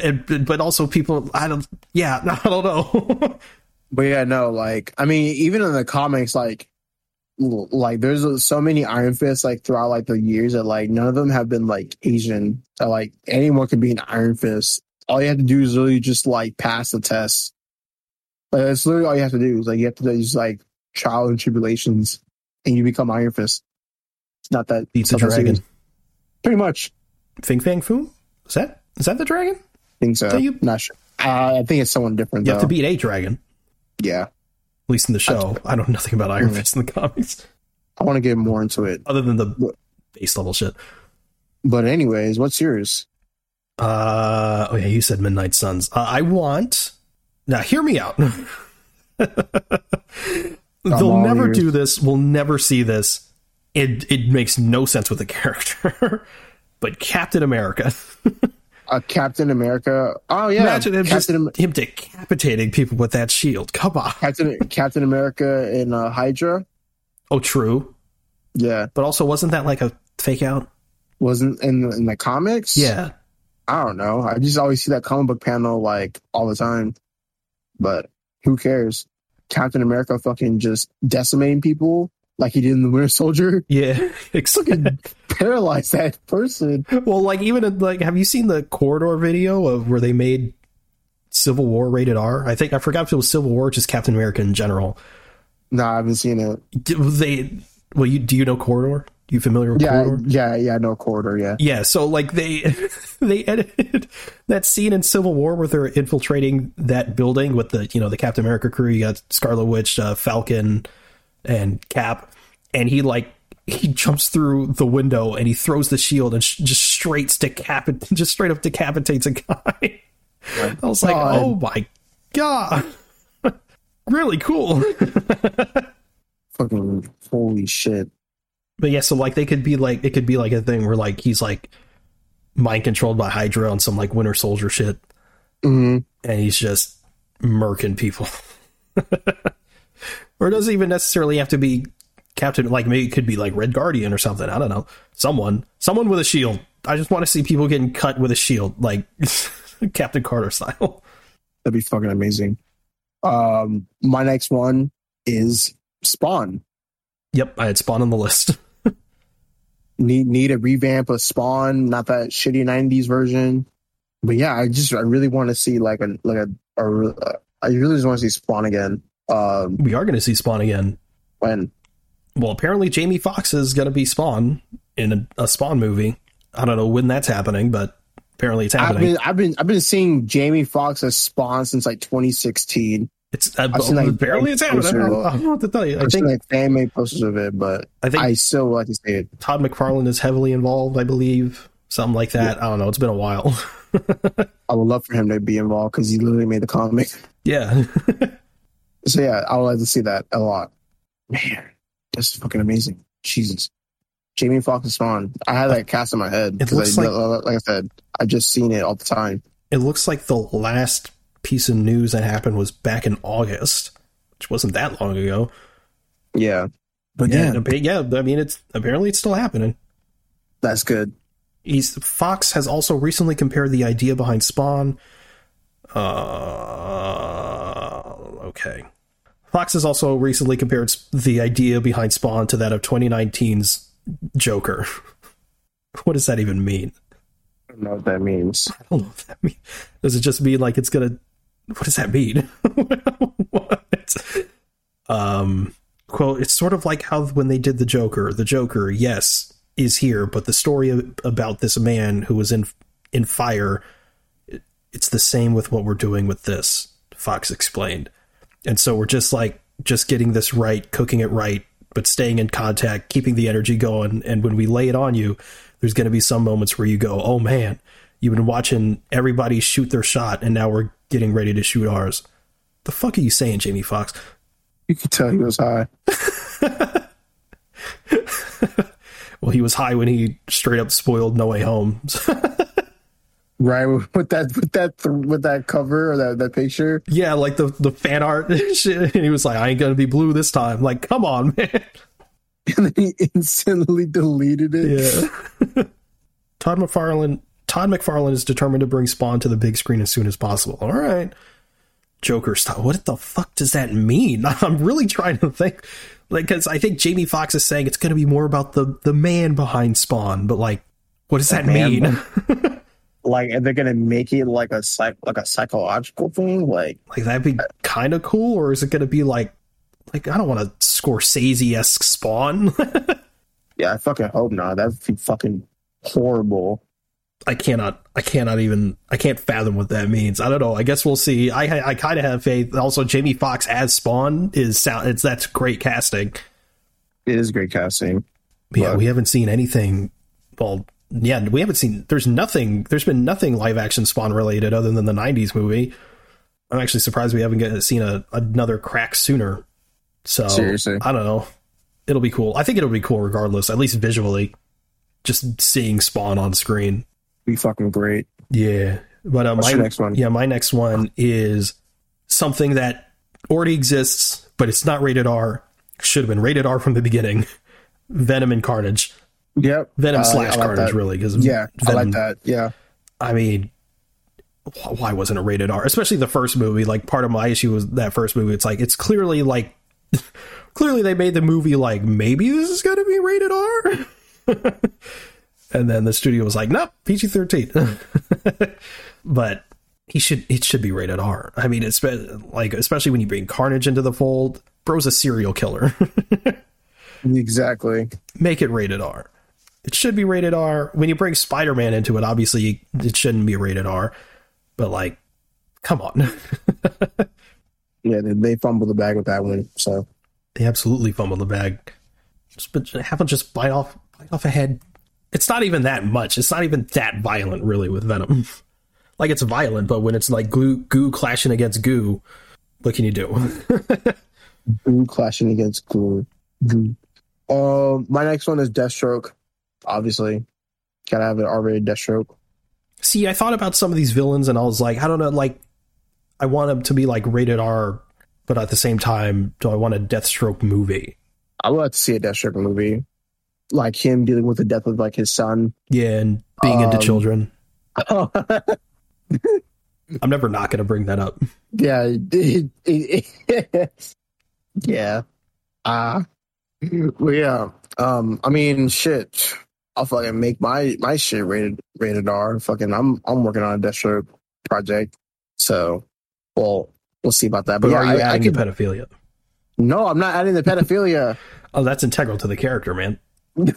And, but also people, I don't, yeah, I don't know. But yeah, no, like I mean, even in the comics, like like there's so many Iron Fists like throughout like the years that like none of them have been like Asian. That, like anyone can be an Iron Fist. All you have to do is really just like pass the test. Like, that's literally all you have to do. Is like you have to do just like trial and tribulations, and you become Iron Fist. It's not that Beats a dragon. serious. Pretty much. Fing Fang Foom? Is that, is that the dragon? I think so. You- Not sure. Uh, I think it's someone different You though. have to beat a dragon. yeah. At least in the show. I know nothing about Iron Mhm. Fist in the comics. I want to get more into it. Other than the base level shit. But anyways, what's yours? Uh oh yeah, you said Midnight Suns. Uh, I want now hear me out. They'll never ears. do this. We'll never see this. It it makes no sense with the character. but Captain America. Uh, Captain America. Oh yeah, Imagine him just Am- him decapitating people with that shield. Come on. Captain Captain America in uh, Hydra. Oh true. Yeah, But also wasn't that like a fake out? wasn't in the, in the comics. Yeah. I don't know. I just always see that comic book panel like all the time. But who cares? Captain America fucking just decimating people like he did in the Winter Soldier. Yeah. Exactly. Paralyze that person. Well, like even in, like, have you seen the corridor video of where they made Civil War rated R? I think I forgot if it was Civil War, or just Captain America in general. Nah, I haven't seen it. Do they? Well, you do you know corridor? You familiar with Yeah, corridor? yeah, yeah. No corridor. Yeah. Yeah, so like they they edited that scene in Civil War where they're infiltrating that building with the you know the Captain America crew. You got Scarlet Witch, uh, Falcon, and Cap, and he like he jumps through the window and he throws the shield and sh- just straight decapit just straight up decapitates a guy. I was like, God. oh my god, really cool. Fucking holy shit. But yeah, so like they could be like it could be like a thing where like he's like mind controlled by Hydra on some like Winter Soldier shit, hmm and he's just murking people. Or it doesn't even necessarily have to be Captain. Like maybe it could be like Red Guardian or something. I don't know. Someone, someone with a shield. I just want to see people getting cut with a shield, like Captain Carter style. That'd be fucking amazing. Um, my next one is Spawn. Yep, I had Spawn on the list. Need need a revamp of Spawn, not that shitty '90s version. But yeah, I just I really want to see like a like a, a I really just want to see Spawn again. Um, we are going to see Spawn again. when Well, apparently Jamie Foxx is going to be Spawn in a, a Spawn movie. I don't know when that's happening, but apparently it's happening. I've been I've been I've been seeing Jamie Foxx as Spawn since like 2016. It's uh, I've seen, like, apparently it's happening. I don't, know, I don't know what to tell you. I I've seen think like fan made posters of it, but I think I still would like to see it. Todd McFarlane is heavily involved. I believe something like that. I don't know. It's been a while. I would love for him to be involved because he literally made the comic. yeah, So yeah, I would like to see that a lot. Man, that's fucking amazing. Jesus. Jamie Foxx and Spawn. I had that cast in my head It looks because, I, like- like I said, I've just seen it all the time. it looks like the last piece of news that happened was back in August, which wasn't that long ago. Yeah, but Yeah, yeah, yeah. I mean, it's apparently it's still happening. that's good. He's Foxx has also recently compared the idea behind Spawn. Uh, okay. Foxx has also recently compared the idea behind Spawn to that of 2019's Joker. what does that even mean? I don't know what that means. I don't know what that means. Does it just mean like it's gonna? What does that mean? what? Um, quote: It's sort of like how when they did the Joker. The Joker, yes, is here, but the story about this man who was in in fire, it's the same with what we're doing with this. Foxx explained, and so we're just like just getting this right, cooking it right, but staying in contact, keeping the energy going, and when we lay it on you, there's going to be some moments where you go, "Oh man, you've been watching everybody shoot their shot, and now we're getting ready to shoot ours." The fuck are you saying, Jamie Foxx? You could tell he was high. Well, he was high when he straight up spoiled No Way Home. right with that with that with that cover or that, that picture yeah, like the the fan art and shit. And he was like, "I ain't gonna be blue this time." Like, come on, man. and then he instantly deleted it Yeah. Todd McFarlane. Todd McFarlane is determined to bring Spawn to the big screen as soon as possible. All right. Joker style. What the fuck does that mean? I'm really trying to think. Like, because I think Jamie Foxx is saying it's going to be more about the the man behind Spawn, but like, what does that mean? Like they're gonna make it like a psych like a psychological thing like like, that'd be kind of cool, or is it going to be like, like I don't want a Scorsese esque Spawn. yeah i fucking hope not that'd be fucking horrible I cannot, I cannot even, I can't fathom what that means. I don't know. I guess we'll see. I, I kind of have faith. Also, Jamie Foxx as Spawn is sound. It's that's great casting. it is great casting Yeah, But- we haven't seen anything. Well, yeah, we haven't seen. There's nothing. There's been nothing live action Spawn related other than the '90s movie. I'm actually surprised we haven't get, seen a, another crack sooner. So Seriously. I don't know. It'll be cool. I think it'll be cool regardless, at least visually. Just seeing Spawn on screen. be fucking great Yeah, but uh, What's my your next one? yeah, my next one is something that already exists, but it's not rated R. Should have been rated R from the beginning. Venom and Carnage. Yep Venom Uh, slash like Carnage, that. really, because yeah i like that yeah I mean, why wasn't it rated R? Especially the first movie. Like part of my issue was that first movie. It's like it's clearly like clearly they made the movie like maybe this is going to be rated R. and then the studio was like, nope, PG thirteen. but he should it should be rated R. I mean, it's like especially when you bring Carnage into the fold. Bro's a serial killer. exactly Make it rated R. It should be rated R. When you bring Spider Man into it, obviously it shouldn't be rated R. But like, come on. yeah they, fumbled the bag with that one so they absolutely fumbled the bag. Just but have them just bite off bite off a head. It's not even that much. It's not even that violent, really, with Venom. like it's violent, but when it's like goo goo clashing against goo, what can you do? Goo clashing against Goo. Goo. Um, my next one is Deathstroke. Obviously, gotta have an R-rated Deathstroke. See, I thought about some of these villains, and I was like, I don't know, like I want them to be like rated R, but at the same time, do I want a Deathstroke movie? I would like to see a Deathstroke movie, like him dealing with the death of like his son. Yeah, and being into Um, children. yeah, I'm never not going to bring that up. it- yeah. Ah, well, yeah. Um, I mean, shit. I'll fucking make my my shit rated rated R. Fucking, I'm I'm working on a Deathstroke project, so well, we'll see about that. But yeah, are you I- I adding could- the pedophilia? No, I'm not adding the pedophilia. Oh, that's integral to the character, man. I'm mean,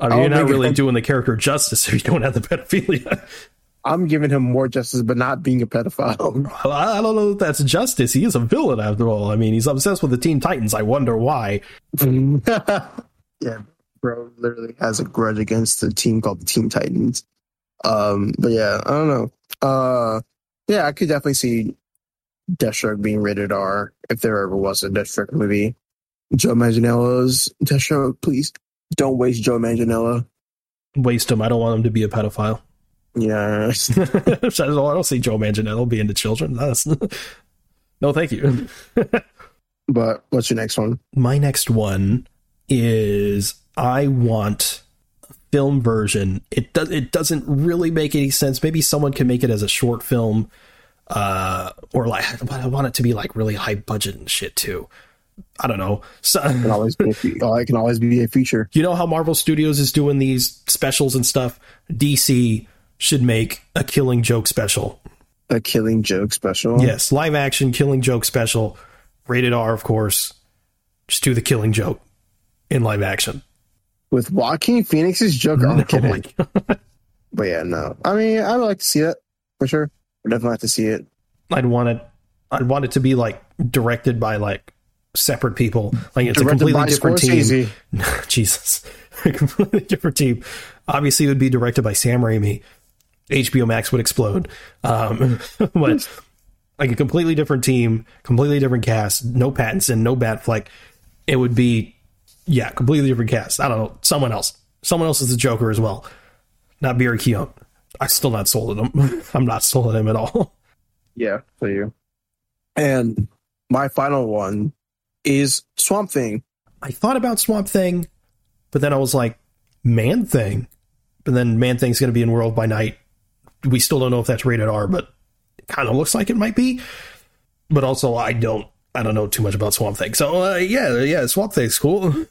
I'll you're not really doing the character justice if you don't have the pedophilia. I'm giving him more justice, but not being a pedophile. I I don't know if that's justice. He is a villain after all. I mean, he's obsessed with the Teen Titans. I wonder why. yeah, bro literally has a grudge against the team called the Team Titans. Um, but yeah, I don't know. Uh, yeah, I could definitely see Deathstroke being rated R if there ever was a Deathstroke movie. Joe Manganiello's Deathstroke, please don't waste Joe Manganiello. Waste him. I don't want him to be a pedophile. Yeah, I don't I don't see Joe Manganiello being into children. That's, no, thank you. but what's your next one? My next one is I want a film version. It does. It doesn't really make any sense. Maybe someone can make it as a short film, uh, or like but I want it to be like really high budget and shit too. I don't know. So, It can always be a oh, it can always be a feature. you know how Marvel Studios is doing these specials and stuff. DC should make a Killing Joke special. A Killing Joke special. Yes, live action Killing Joke special, rated R, of course. Just do the Killing Joke in live action. with Joaquin Phoenix's Joker. I'm Oh kidding. But yeah, no. I mean, I would like to see it for sure. I definitely like to see it. I'd want it. I'd want it to be like directed by like separate people. Like it's a completely different Scorsese. team. Jesus, a completely different team. Obviously, it would be directed by Sam Raimi. HBO Max would explode. Um, but like a completely different team, completely different cast. No Pattinson, no Batfleck. It would be yeah, completely different cast. I don't know, someone else. Someone else is the Joker as well, not Barry Keoghan. I'm still not sold on him. I'm not sold on him at all. Yeah, for you. And my final one is Swamp Thing. I thought about Swamp Thing, but then I was like, Man Thing. But then Man Thing's going to be in Werewolf by Night. We still don't know if that's rated R, but it kind of looks like it might be. But also, I don't, I don't know too much about Swamp Thing. So uh, yeah, yeah, Swamp Thing's cool.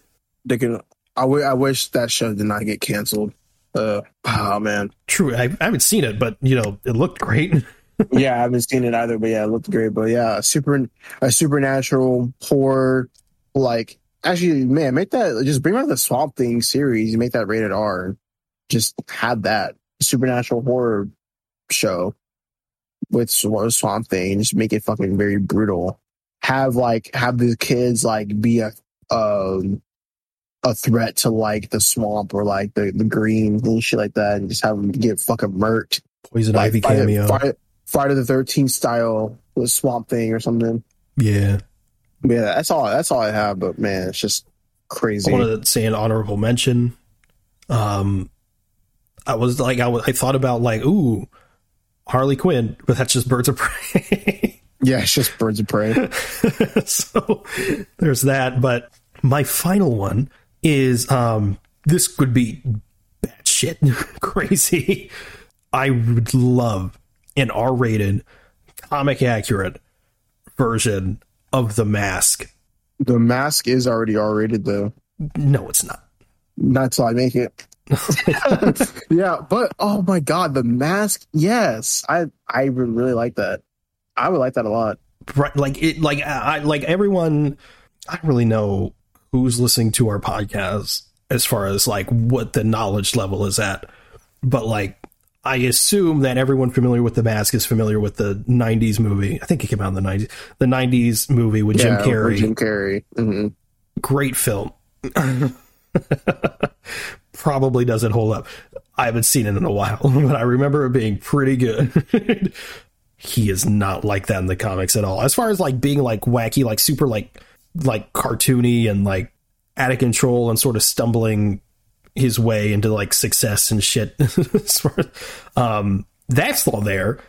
They can. I, w- I wish that show did not get canceled. Uh, oh man. True, I, I haven't seen it, but you know, it looked great. yeah, I haven't seen it either, but yeah, it looked great. But yeah, a super a supernatural horror like actually man, make that just bring back the Swamp Thing series, You make that rated R. Just have that supernatural horror show with Swamp Thing, just make it fucking very brutal. Have like have the kids like be a um a threat to like the swamp or like the, the green and shit like that and just have them get fucking murked. Poison Like Ivy Friday, cameo. Friday, Friday the thirteenth style with Swamp Thing or something. Yeah. Yeah, that's all that's all I have, but man, it's just crazy. I want to say an honorable mention. Um, I was like, I, was, I thought about like, ooh, Harley Quinn, but that's just Birds of Prey. yeah, it's just birds of prey. so there's that. But my final one is um, this would be batshit crazy. I would love an R-rated, comic accurate version of The Mask. the mask is already R rated though. No, it's not. Not till I make it. yeah, but oh my god, the mask, yes. I I would really like that. I would like that a lot. right like it like i like everyone i don't really know who's listening to our podcast as far as like what the knowledge level is at but like i assume that everyone familiar with the mask is familiar with the 90s movie. I think it came out in the 90s the 90s movie with jim Yeah, carrey. Jim Carrey. hmm great film. Probably doesn't hold up. I haven't seen it in a while but i remember it being pretty good he is not like that in the comics at all. As far as like being like wacky like super like like cartoony and like out of control and sort of stumbling his way into like success and shit. Um that's all there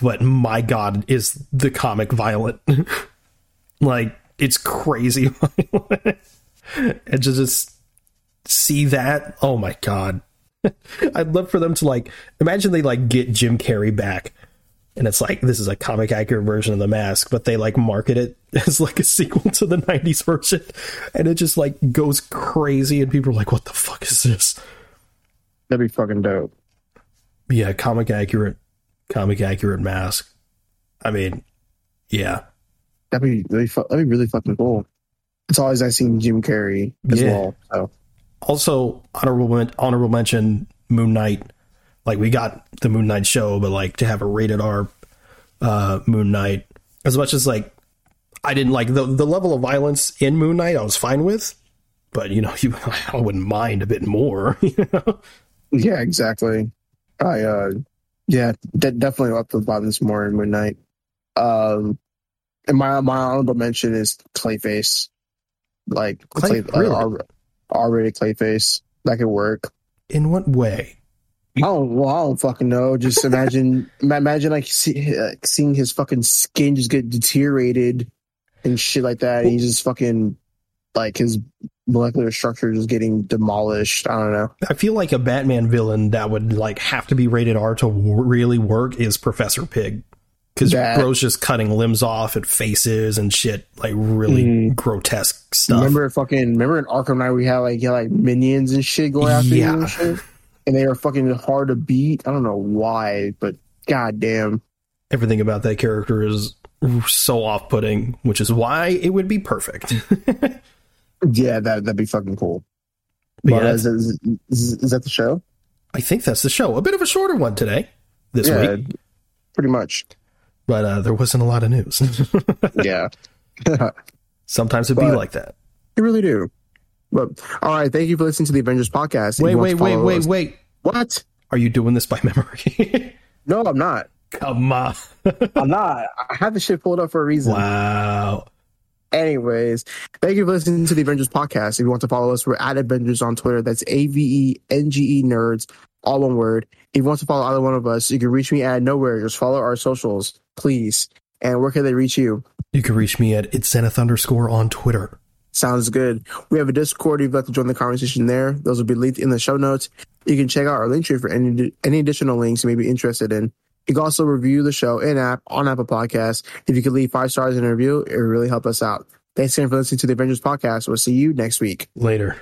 but my god is the comic violent. Like it's crazy and to just see that oh my god. I'd love for them to like imagine they like get jim carrey back and it's like this is a comic accurate version of the mask but they like market it as like a sequel to the 90s version and it just like goes crazy and people are like what the fuck is this That'd be fucking dope. yeah comic accurate comic accurate mask i mean yeah That'd be really fu- that'd be really fucking cool. It's always I seen Jim Carrey as Yeah. well. So also honorable honorable mention Moon Knight. Like we got the Moon Knight show, but like to have a rated R uh, Moon Knight, as much as like I didn't like the the level of violence in Moon Knight, I was fine with. But you know, you I wouldn't mind a bit more. You know? yeah, exactly. I uh yeah, de- definitely up the violence more in Moon Knight. Um and my my honorable mention is Clayface. Like Clay- Clay, really? uh, R- R-rated Clayface. That could work. In what way? I don't, well, I don't fucking know. Just imagine, imagine like, see, like seeing his fucking skin just get deteriorated and shit like that. He's just fucking like his molecular structure just getting demolished. I don't know. I feel like a Batman villain that would like have to be rated R to w- really work is Professor Pyg. Because bro's just cutting limbs off and faces and shit, like really Mhm. grotesque stuff. Remember fucking remember in Arkham Knight we had like had, like minions and shit going after Yeah. you and they are fucking hard to beat. I don't know why, but goddamn. everything about that character is so off-putting, which is why it would be perfect. Yeah, that that'd be fucking cool. But But yeah, is, is, is, that the show? I think that's the show. A bit of a shorter one today, this yeah, week, pretty much. but uh, there wasn't a lot of news. Yeah. Sometimes it'd be like that. You really do. But all right, thank you for listening to the Avengenerds podcast. Wait, wait, wait, wait, us- wait. What? Are you doing this by memory? No, I'm not. Come on. I'm not. I have the shit pulled up for a reason. Wow. Anyways, thank you for listening to the Avengenerds podcast. If you want to follow us, we're at Avengenerds on Twitter. That's A V E N G E nerds, all one word. If you want to follow either one of us, you can reach me at nowhere. Just follow our socials, please. And where can they reach you? You can reach me at it's Zenith underscore on Twitter. Sounds good. We have a Discord if you'd like to join the conversation there. Those will be linked in the show notes. You can check out our link tree for any any additional links you may be interested in. You can also review the show in app on Apple Podcasts. If you could leave five stars in a review, it would really help us out. Thanks again for listening to the Avengenerds podcast. We'll see you next week. Later.